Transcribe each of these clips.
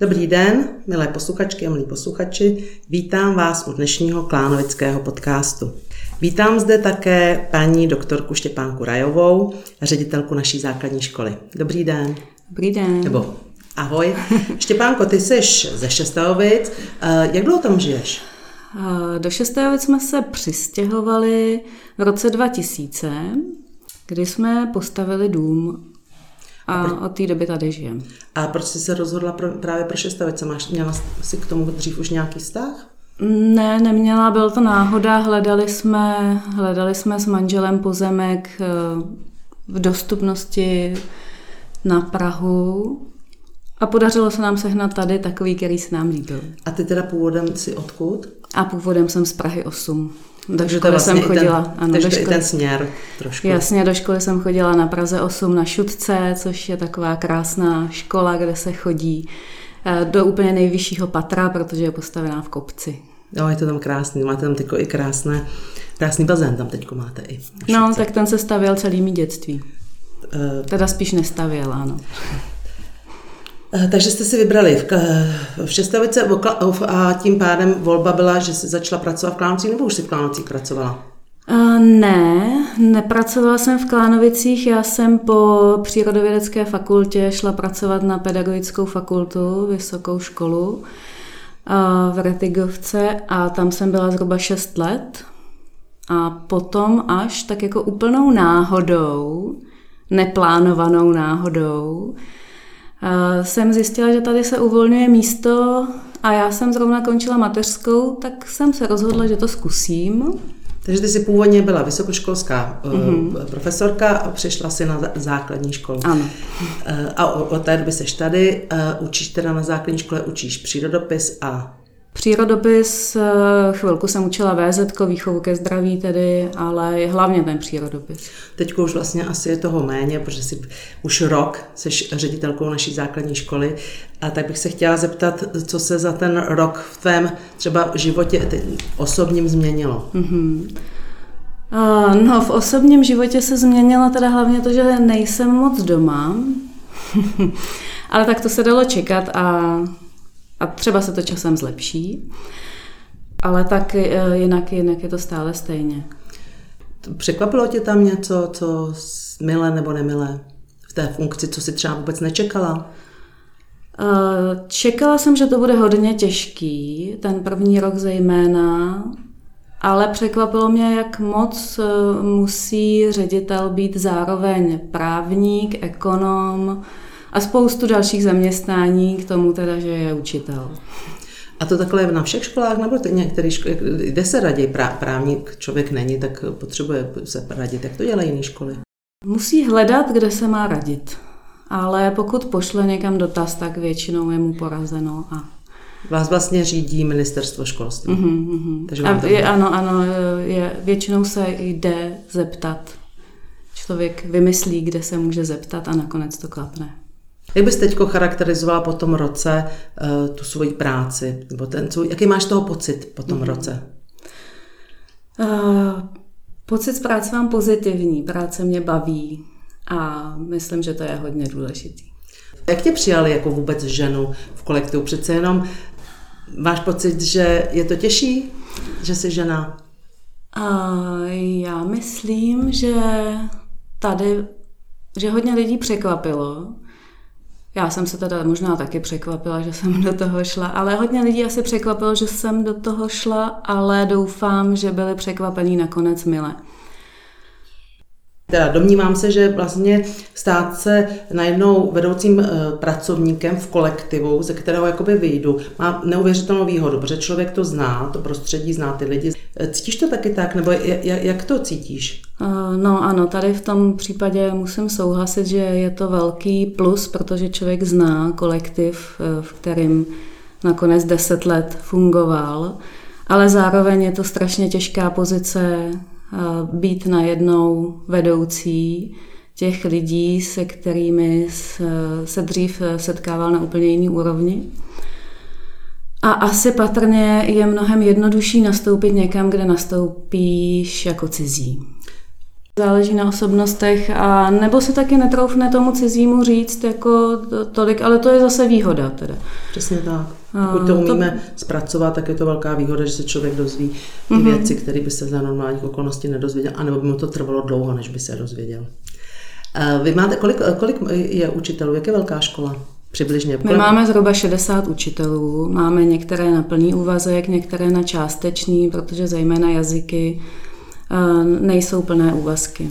Dobrý den, milé posluchačky a milí posluchači. Vítám vás u dnešního klánovického podcastu. Vítám zde také paní doktorku Štěpánku Rajovou, ředitelku naší základní školy. Dobrý den. Dobrý den. Nebo ahoj. Štěpánko, ty jsi ze Šestajovic. Eh, jak dlouho tam žiješ? Eh, do Šestajovic jsme se přistěhovali v roce 2000, kdy jsme postavili dům a, a od té doby tady žijem. A proč jsi se rozhodla pro, právě pro Šestajovice? Máš, měla jsi k tomu dřív už nějaký vztah? Ne, neměla, byl to náhoda. Hledali jsme, hledali jsme s manželem pozemek eh, v dostupnosti na Prahu a podařilo se nám sehnat tady takový, který se nám líbil. A ty teda původem si odkud? A původem jsem z Prahy 8. Do školy vlastně jsem chodila. Ten, ano, do školy, ten směr trošku. Jasně, do školy jsem chodila na Praze 8 na Šutce, což je taková krásná škola, kde se chodí eh, do úplně nejvyššího patra, protože je postavená v kopci. Jo, je to tam krásný, máte tam i krásné, krásný bazén tam teď máte i. No, tak ten se stavěl celý mý dětství. Uh, teda spíš nestavěl, ano. Eh, takže jste si vybrali v, v Šestavice a tím pádem volba byla, že jsi začala pracovat v Klánovicích, nebo už jsi v Klánovicích pracovala? Uh, ne, nepracovala jsem v Klánovicích, já jsem po přírodovědecké fakultě šla pracovat na pedagogickou fakultu, vysokou školu uh, v Retigovce a tam jsem byla zhruba 6 let. A potom až tak jako úplnou náhodou, neplánovanou náhodou, jsem zjistila, že tady se uvolňuje místo a já jsem zrovna končila mateřskou, tak jsem se rozhodla, že to zkusím. Takže ty jsi původně byla vysokoškolská mm-hmm. profesorka a přišla si na základní školu. Ano. Eh, a od té doby seš tady, eh, učíš teda na základní škole, učíš přírodopis a Přírodopis, eh, chvilku jsem učila VZ, výchovu ke zdraví tedy, ale je hlavně ten přírodopis. Teď už vlastně asi je toho méně, protože si už rok jsi ředitelkou naší základní školy. A tak bych se chtěla zeptat, co se za ten rok v tvém třeba životě osobním změnilo? Mm-hmm. No, v osobním životě se změnilo teda hlavně to, že nejsem moc doma, ale tak to se dalo čekat a a třeba se to časem zlepší, ale tak e, jinak, jinak je to stále stejně. Překvapilo tě tam něco, co milé nebo nemilé v té funkci, co si třeba vůbec nečekala? E, čekala jsem, že to bude hodně těžký, ten první rok zejména, ale překvapilo mě, jak moc e, musí ředitel být zároveň právník, ekonom, a spoustu dalších zaměstnání k tomu teda, že je učitel. A to takhle je na všech školách, nebo některý školy, kde se radí právník člověk není, tak potřebuje se radit. Jak to dělají jiné školy? Musí hledat, kde se má radit. Ale pokud pošle někam dotaz, tak většinou je mu porazeno a Vás vlastně řídí ministerstvo školství. Uh-huh, uh-huh. Takže a je, ano, ano, je, většinou se jde zeptat. Člověk vymyslí, kde se může zeptat a nakonec to klapne. Jak bys teď charakterizovala po tom roce uh, tu svoji práci? Nebo ten, co, jaký máš toho pocit po tom mm-hmm. roce? Uh, pocit z práce mám pozitivní. Práce mě baví a myslím, že to je hodně důležitý. Jak tě přijali jako vůbec ženu v kolektivu? Přece jenom máš pocit, že je to těžší, že jsi žena? Uh, já myslím, že tady, že hodně lidí překvapilo, já jsem se teda možná taky překvapila, že jsem do toho šla, ale hodně lidí asi překvapilo, že jsem do toho šla, ale doufám, že byli překvapení nakonec milé. Teda domnívám se, že vlastně stát se najednou vedoucím eh, pracovníkem v kolektivu, ze kterého jakoby vyjdu, má neuvěřitelnou výhodu, protože člověk to zná, to prostředí zná ty lidi. Eh, cítíš to taky tak, nebo jak to cítíš? Eh, no ano, tady v tom případě musím souhlasit, že je to velký plus, protože člověk zná kolektiv, v kterým nakonec deset let fungoval, ale zároveň je to strašně těžká pozice být najednou vedoucí těch lidí, se kterými se dřív setkával na úplně jiný úrovni. A asi patrně je mnohem jednodušší nastoupit někam, kde nastoupíš jako cizí. Záleží na osobnostech a nebo se taky netroufne tomu cizímu říct jako tolik, ale to je zase výhoda teda. Přesně tak. Pokud to umíme to... zpracovat, tak je to velká výhoda, že se člověk dozví mm-hmm. věci, které by se za normálních okolností nedozvěděl, anebo by mu to trvalo dlouho, než by se dozvěděl. Vy máte, kolik, kolik je učitelů, jak je velká škola? Přibližně. My máme zhruba 60 učitelů, máme některé na plný úvazek, některé na částečný, protože zejména jazyky eh, nejsou plné úvazky.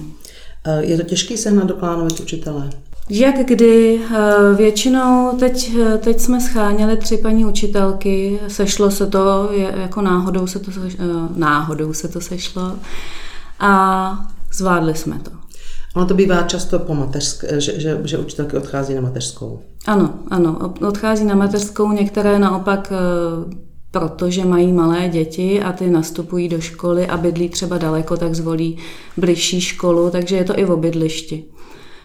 Eh, je to těžký sehnat do Klánovic učitele? Jak kdy, eh, většinou teď, teď jsme scháněli tři paní učitelky, sešlo se to, jako náhodou se to, náhodou se to sešlo a zvládli jsme to. Ono to bývá často po mateřské, že, že, že učitelky odchází na mateřskou. Ano, ano, odchází na mateřskou, některé naopak eh, protože mají malé děti a ty nastupují do školy a bydlí třeba daleko, tak zvolí bližší školu, takže je to i v obydlišti.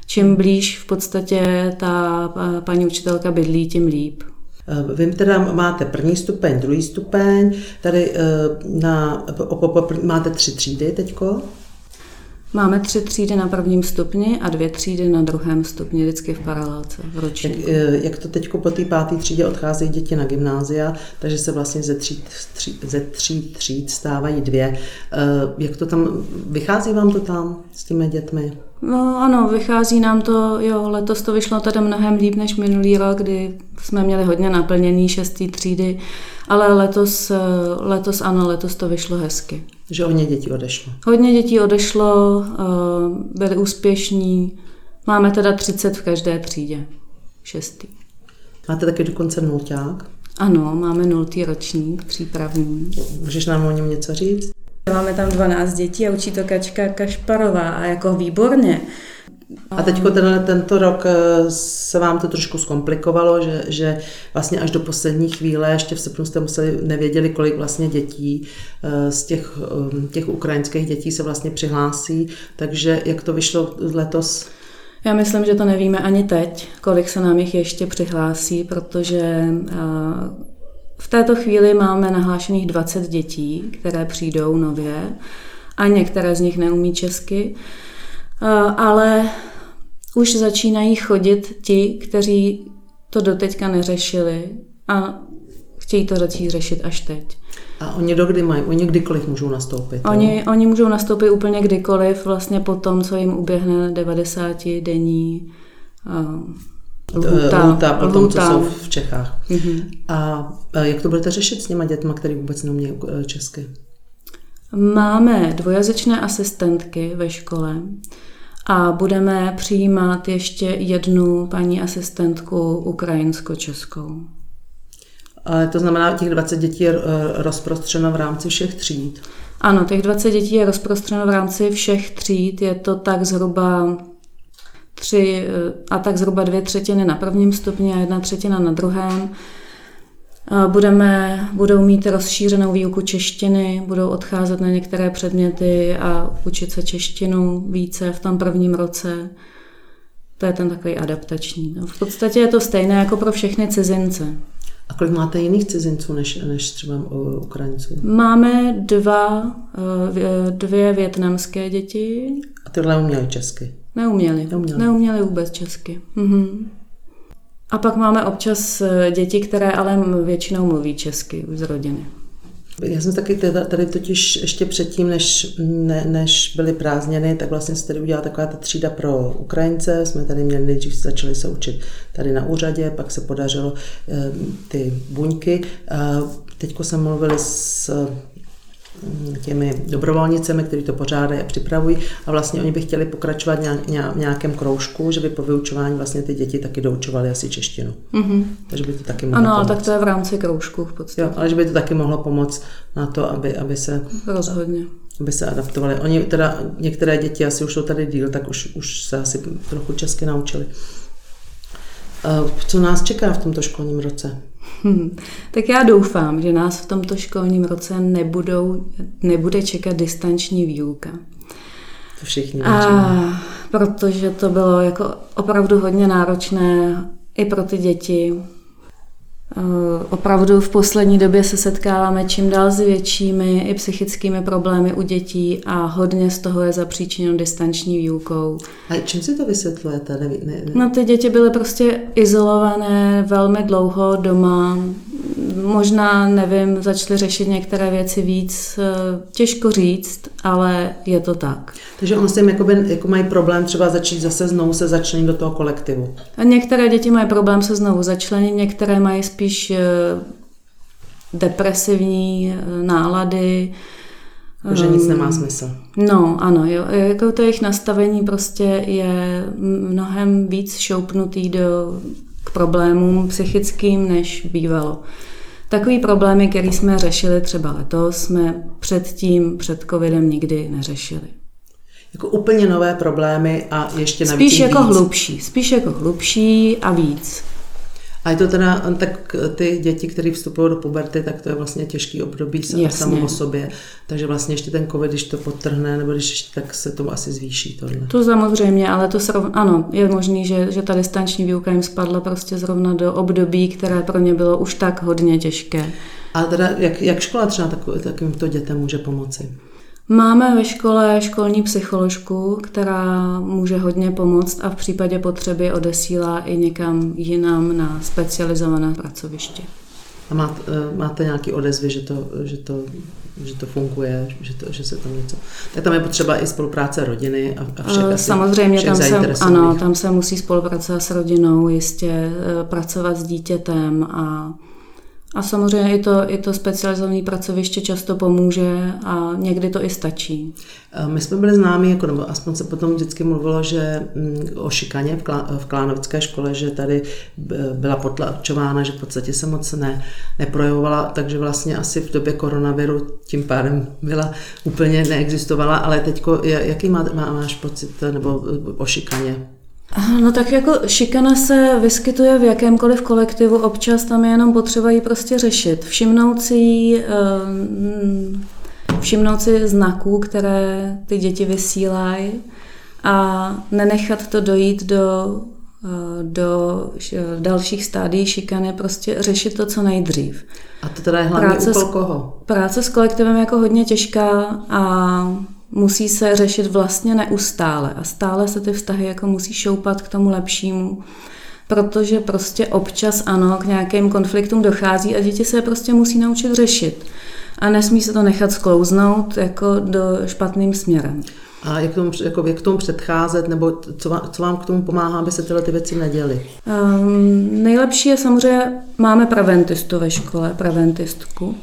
Čím blíž v podstatě ta eh, paní učitelka bydlí, tím líp. Eh, vy teda máte první stupeň, druhý stupeň, tady na, máte tři třídy teďko? Máme tři třídy na prvním stupni a dvě třídy na druhém stupni, vždycky v paralelce, v ročníku. Jak, eh, jak to teď po té páté třídě odcházejí děti na gymnázia, takže se vlastně ze tří, tří, ze tří tříd stávají dvě. Eh, jak to tam, vychází vám to tam s těmi dětmi? No ano, vychází nám to, jo, letos to vyšlo teda mnohem líp než minulý rok, kdy jsme měli hodně naplněný šestý třídy, ale letos, eh, letos ano, letos to vyšlo hezky. Že hodně dětí odešlo. Hodně dětí odešlo, eh, byli úspěšní. Máme teda 30 v každé třídě. Šestý. Máte taky dokonce nulťák? Ano, máme nultý ročník, přípravný. Můžeš nám o něm něco říct? Máme tam 12 dětí a učí to Kačka Kašparová a jako výborně. A teď tento rok eh, se vám to trošku zkomplikovalo, že, že vlastně až do poslední chvíle, ještě v srpnu jste museli, nevěděli, kolik vlastně dětí eh, z těch, eh, těch ukrajinských dětí se vlastně přihlásí, takže jak to vyšlo letos? Já myslím, že to nevíme ani teď, kolik se nám jich ještě přihlásí, protože v této chvíli máme nahlášených 20 dětí, které přijdou nově a některé z nich neumí česky. Eh, ale už začínají chodit ti, kteří to doteďka neřešili a chtějí to začít řešit až teď. A oni dokdy mají? Oni kdykoliv můžou nastoupit? Oni, oni můžou nastoupit úplně kdykoliv, vlastně po tom, co jim uběhne 90 denní uh, lhůta, lhůta po tom, co jsou v Čechách. Mm-hmm. A jak to budete řešit s těma dětma, který vůbec neumějí česky? Máme dvojazyčné asistentky ve škole a budeme přijímat ještě jednu paní asistentku ukrajinsko-českou. To znamená, těch 20 dětí je eh, rozprostřeno v rámci všech tříd? Ano, těch 20 dětí je rozprostřeno v rámci všech tříd. Je to tak zhruba tři eh, a tak zhruba dvě třetiny na prvním stupni a jedna třetina na druhém. Budeme, budou mít rozšířenou výuku češtiny, budou odcházet na některé předměty a učit se češtinu více v tom prvním roce. To je ten takový adaptační. No, v podstatě je to stejné jako pro všechny cizince. A kolik máte jiných cizinců než, než třeba Ukrajinců? Máme dva, eh, dvě větnamské děti. A tyhle uměli česky? Neuměli. Neuměli, Neuměli vůbec česky. Mhm. A pak máme občas eh, děti, které ale většinou mluví česky už z rodiny. Já jsem taky tady, tady totiž ještě předtím, než, ne, než byly prázdněny, tak vlastně se tady udělala taková ta třída pro Ukrajince. Jsme tady měli, nejdřív začali se učit tady na úřadě, pak se podařilo e, ty buňky. E, teďko jsem mluvili s těmi dobrovolnicemi, kteří to pořádají a připravují a vlastně oni by chtěli pokračovat v nějakém kroužku, že by po vyučování vlastně ty děti taky doučovali asi češtinu. Mm-hmm. Takže by to taky mohlo Ano, pomoct. tak to je v rámci kroužku v podstatě. Jo, ale že by to taky mohlo pomoct na to, aby, aby se... Rozhodně. Aby se adaptovali. Oni teda, některé děti asi už jsou tady díl, tak už, už se asi trochu česky naučili. Co nás čeká v tomto školním roce? Hmm. Tak já doufám, že nás v tomto školním roce nebudou, nebude čekat distanční výuka. To všichni A, protože to bylo jako opravdu hodně náročné i pro ty děti. Opravdu v poslední době se setkáváme čím dál s většími i psychickými problémy u dětí a hodně z toho je zapříčiněno distanční výukou. A čím si to vysvětlujete? Ne, ne, ne. No ty děti byly prostě izolované velmi dlouho doma, možná, nevím, začaly řešit některé věci víc, těžko říct, ale je to tak. Takže oni si jakoby, jako mají problém třeba začít zase znovu se začlenit do toho kolektivu. A některé děti mají problém se znovu začlenit, některé mají spíš eh, depresivní eh, nálady. Že nic nemá ehm, smysl. No, ano, jo, jako to jejich nastavení prostě je mnohem víc šoupnutý do, k problémům psychickým, než bývalo. Takový problémy, který jsme řešili třeba letos, jsme předtím, před covidem nikdy neřešili. Jako úplně nové problémy a ještě navíc Spíš jako víc. hlubší, spíš jako hlubší a víc. A je to teda, tak ty děti, které vstupují do puberty, tak to je vlastně těžký období samo o sobě. Takže vlastně ještě ten covid, když to potrhne, nebo když ještě, tak se to asi zvýší tohle. To samozřejmě, ale to srov... ano, je možný, že, že ta distanční výuka jim spadla prostě zrovna do období, které pro ně bylo už tak hodně těžké. A teda jak, jak škola třeba takovýmto dětem může pomoci? Máme ve škole školní psycholožku, která může hodně pomoct a v případě potřeby odesílá i někam jinam na specializované pracoviště. A máte, máte nějaký odezvy, že to, že to, že to funguje, že, to, že se tam něco... Tak tam je potřeba i spolupráce rodiny a, a všech asi, Samozřejmě, všech tam se, ano, tam se musí spolupracovat s rodinou, jistě eh, pracovat s dítětem a a samozřejmě i to, i to specializované pracoviště často pomůže a někdy to i stačí. My jsme byli známi, jako, nebo aspoň se potom vždycky mluvilo, že mm, o šikaně v, Klá, Klánovické škole, že tady byla potlačována, že v podstatě se moc ne, neprojevovala, takže vlastně asi v době koronaviru tím pádem byla úplně neexistovala, ale teď jaký má, má, máš pocit nebo o šikaně? No tak jako šikana se vyskytuje v jakémkoliv kolektivu, občas tam je jenom potřeba ji prostě řešit. Všimnout si, ehm, všimnout si znaků, které ty děti vysílají a nenechat to dojít do, eh, do dalších stádií šikany, prostě řešit to co nejdřív. A to teda je hlavní práce úkol koho? Práce s kolektivem je jako hodně těžká a musí se řešit vlastně neustále a stále se ty vztahy jako musí šoupat k tomu lepšímu, protože prostě občas ano, k nějakým konfliktům dochází a děti se prostě musí naučit řešit a nesmí se to nechat sklouznout jako do špatným směrem. A jak tomu, jako, jak tomu předcházet, nebo co vám, co vám k tomu pomáhá, aby se tyhle ty věci neděly? Um, nejlepší je samozřejmě, máme preventistu ve škole, preventistku,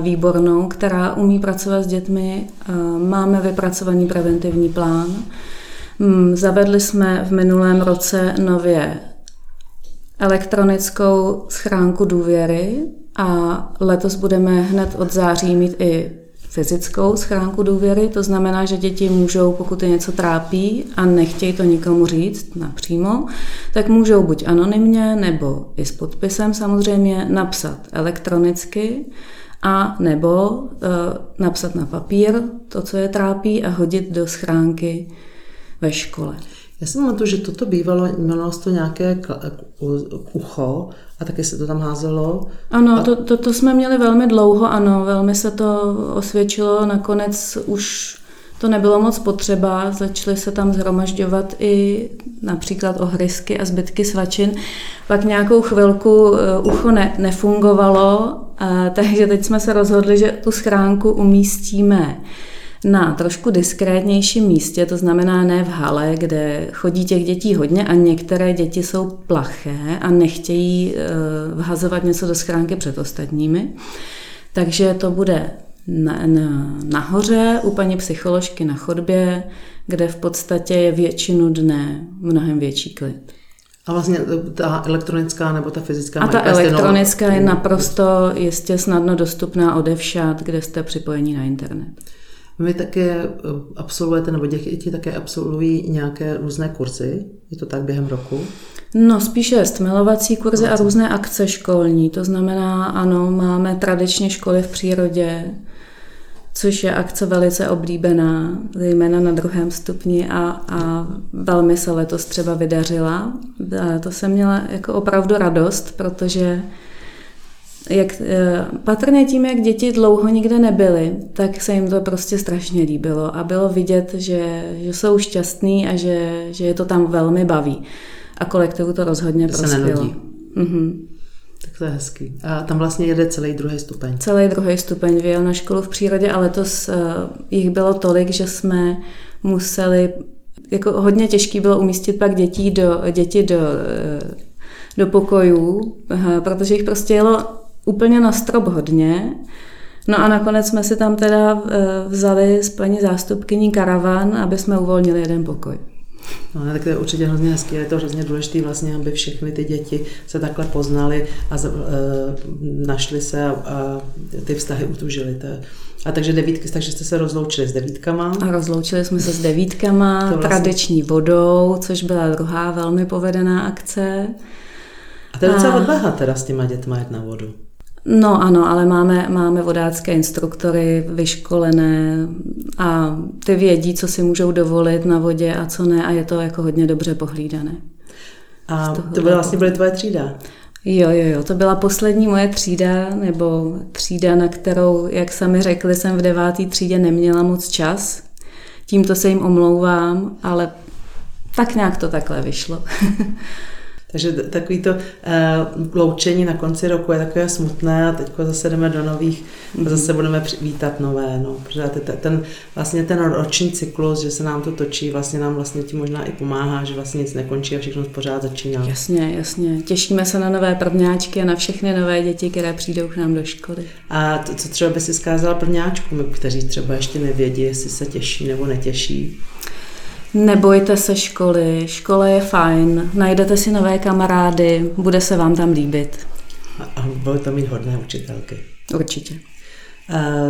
výbornou, která umí pracovat s dětmi. Eh, máme vypracovaný preventivní plán. Mm, zavedli jsme v minulém roce nově elektronickou schránku důvěry a letos budeme hned od září mít i fyzickou schránku důvěry, to znamená, že děti můžou, pokud je něco trápí a nechtějí to nikomu říct napřímo, tak můžou buď anonymně nebo i s podpisem samozřejmě napsat elektronicky a nebo uh, napsat na papír to, co je trápí a hodit do schránky ve škole. Já si pamatuju, že toto bývalo, mělo to nějaké ucho a taky se to tam házelo. Ano, a... to, to, to jsme měli velmi dlouho, ano, velmi se to osvědčilo, nakonec už to nebylo moc potřeba, začaly se tam zhromažďovat i například ohrysky a zbytky svačin. Pak nějakou chvilku eh, ucho ne, nefungovalo, a, takže teď jsme se rozhodli, že tu schránku umístíme na trošku diskrétnějším místě, to znamená ne v hale, kde chodí těch dětí hodně a některé děti jsou plaché a nechtějí eh, vhazovat něco do schránky před ostatními. Takže to bude na, na, nahoře u paní psycholožky na chodbě, kde v podstatě je většinu dne mnohem větší klid. A vlastně ta elektronická nebo ta fyzická A ta elektronická stejnou... je naprosto jistě snadno dostupná odevšad, kde jste připojení na internet. Vy také eh, absolvujete, nebo děti také absolvují nějaké různé kurzy? Je to tak během roku? No, spíše stmilovací kurzy a různé akce školní. To znamená, ano, máme tradičně školy v přírodě, což je akce velice oblíbená, zejména na druhém stupni a, a velmi se letos třeba vydařila. To jsem měla jako opravdu radost, protože jak, eh, patrně tím, jak děti dlouho nikde nebyly, tak se jim to prostě strašně líbilo a bylo vidět, že, že jsou šťastní a že, že je to tam velmi baví. A kolektivu to rozhodně To se prospělo. nenudí. Mhm. Tak to je hezký. A tam vlastně jede celý druhý stupeň. Celý druhý stupeň vyjel na školu v přírodě a letos uh, jich bylo tolik, že jsme museli, jako hodně těžký bylo umístit pak dětí do, děti do, uh, do pokojů, protože jich prostě jelo úplně na strop hodně. No a nakonec jsme si tam teda uh, vzali s paní zástupkyní karavan, aby jsme uvolnili jeden pokoj. No, tak to je určitě hrozně hezký, je to hrozně důležité vlastně, aby všechny ty děti se takhle poznali a e, našli se a, a ty vztahy utužili. To je. A takže devítky, takže jste se rozloučili s devítkama. A rozloučili jsme se s devítkama, vlastně- tradiční vodou, což byla druhá velmi povedená akce. A to je docela A- odvaha teda s těma dětma jet na vodu. No ano, ale máme, máme vodácké instruktory vyškolené a ty vědí, co si můžou dovolit na vodě a co ne a je to jako hodně dobře pohlídané. A to byly vlastně byly tvoje třída. Jo, jo, jo, to byla poslední moje třída, nebo třída, na kterou, jak sami řekli, jsem v devátý třídě neměla moc čas. Tímto se jim omlouvám, ale tak nějak to takhle vyšlo. Takže takový to uh, loučení na konci roku je takové smutné a teď zase jdeme do nových a zase budeme vítat nové. No, protože te- te- ten, vlastně ten roční cyklus, že se nám to točí, vlastně nám vlastně tím možná i pomáhá, že vlastně nic nekončí a všechno pořád začíná. Jasně, jasně. Těšíme se na nové prvňáčky a na všechny nové děti, které přijdou k nám do školy. A to, co třeba by si zkázala prvňáčkům, kteří třeba ještě nevědí, jestli se těší nebo netěší. Nebojte se školy, škola je fajn, najdete si nové kamarády, bude se vám tam líbit. A, a budou tam mít hodné učitelky. Určitě.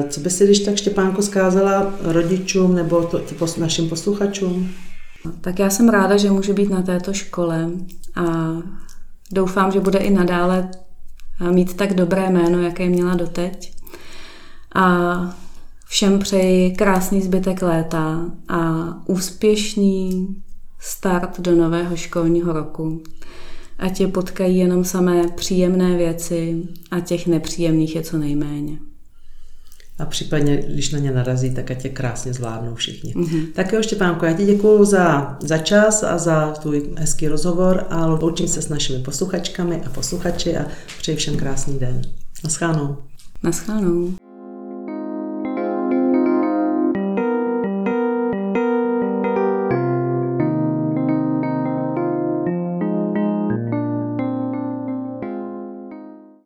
Co by si, když tak Štěpánko zkázala rodičům nebo to, ty pos, našim posluchačům? Tak já jsem ráda, že můžu být na této škole a doufám, že bude i nadále mít tak dobré jméno, jaké měla doteď. A všem přeji krásný zbytek léta a úspěšný start do nového školního roku. Ať tě potkají jenom samé příjemné věci a těch nepříjemných je co nejméně. A případně, když na ně narazí, tak ať je krásně zvládnou všichni. Mm-hmm. Tak jo, Štěpánko, já ti děkuji za, za čas a za tvůj hezký rozhovor a loučím se s našimi posluchačkami a posluchači a přeji všem krásný den. Naschánou. Naschledanou.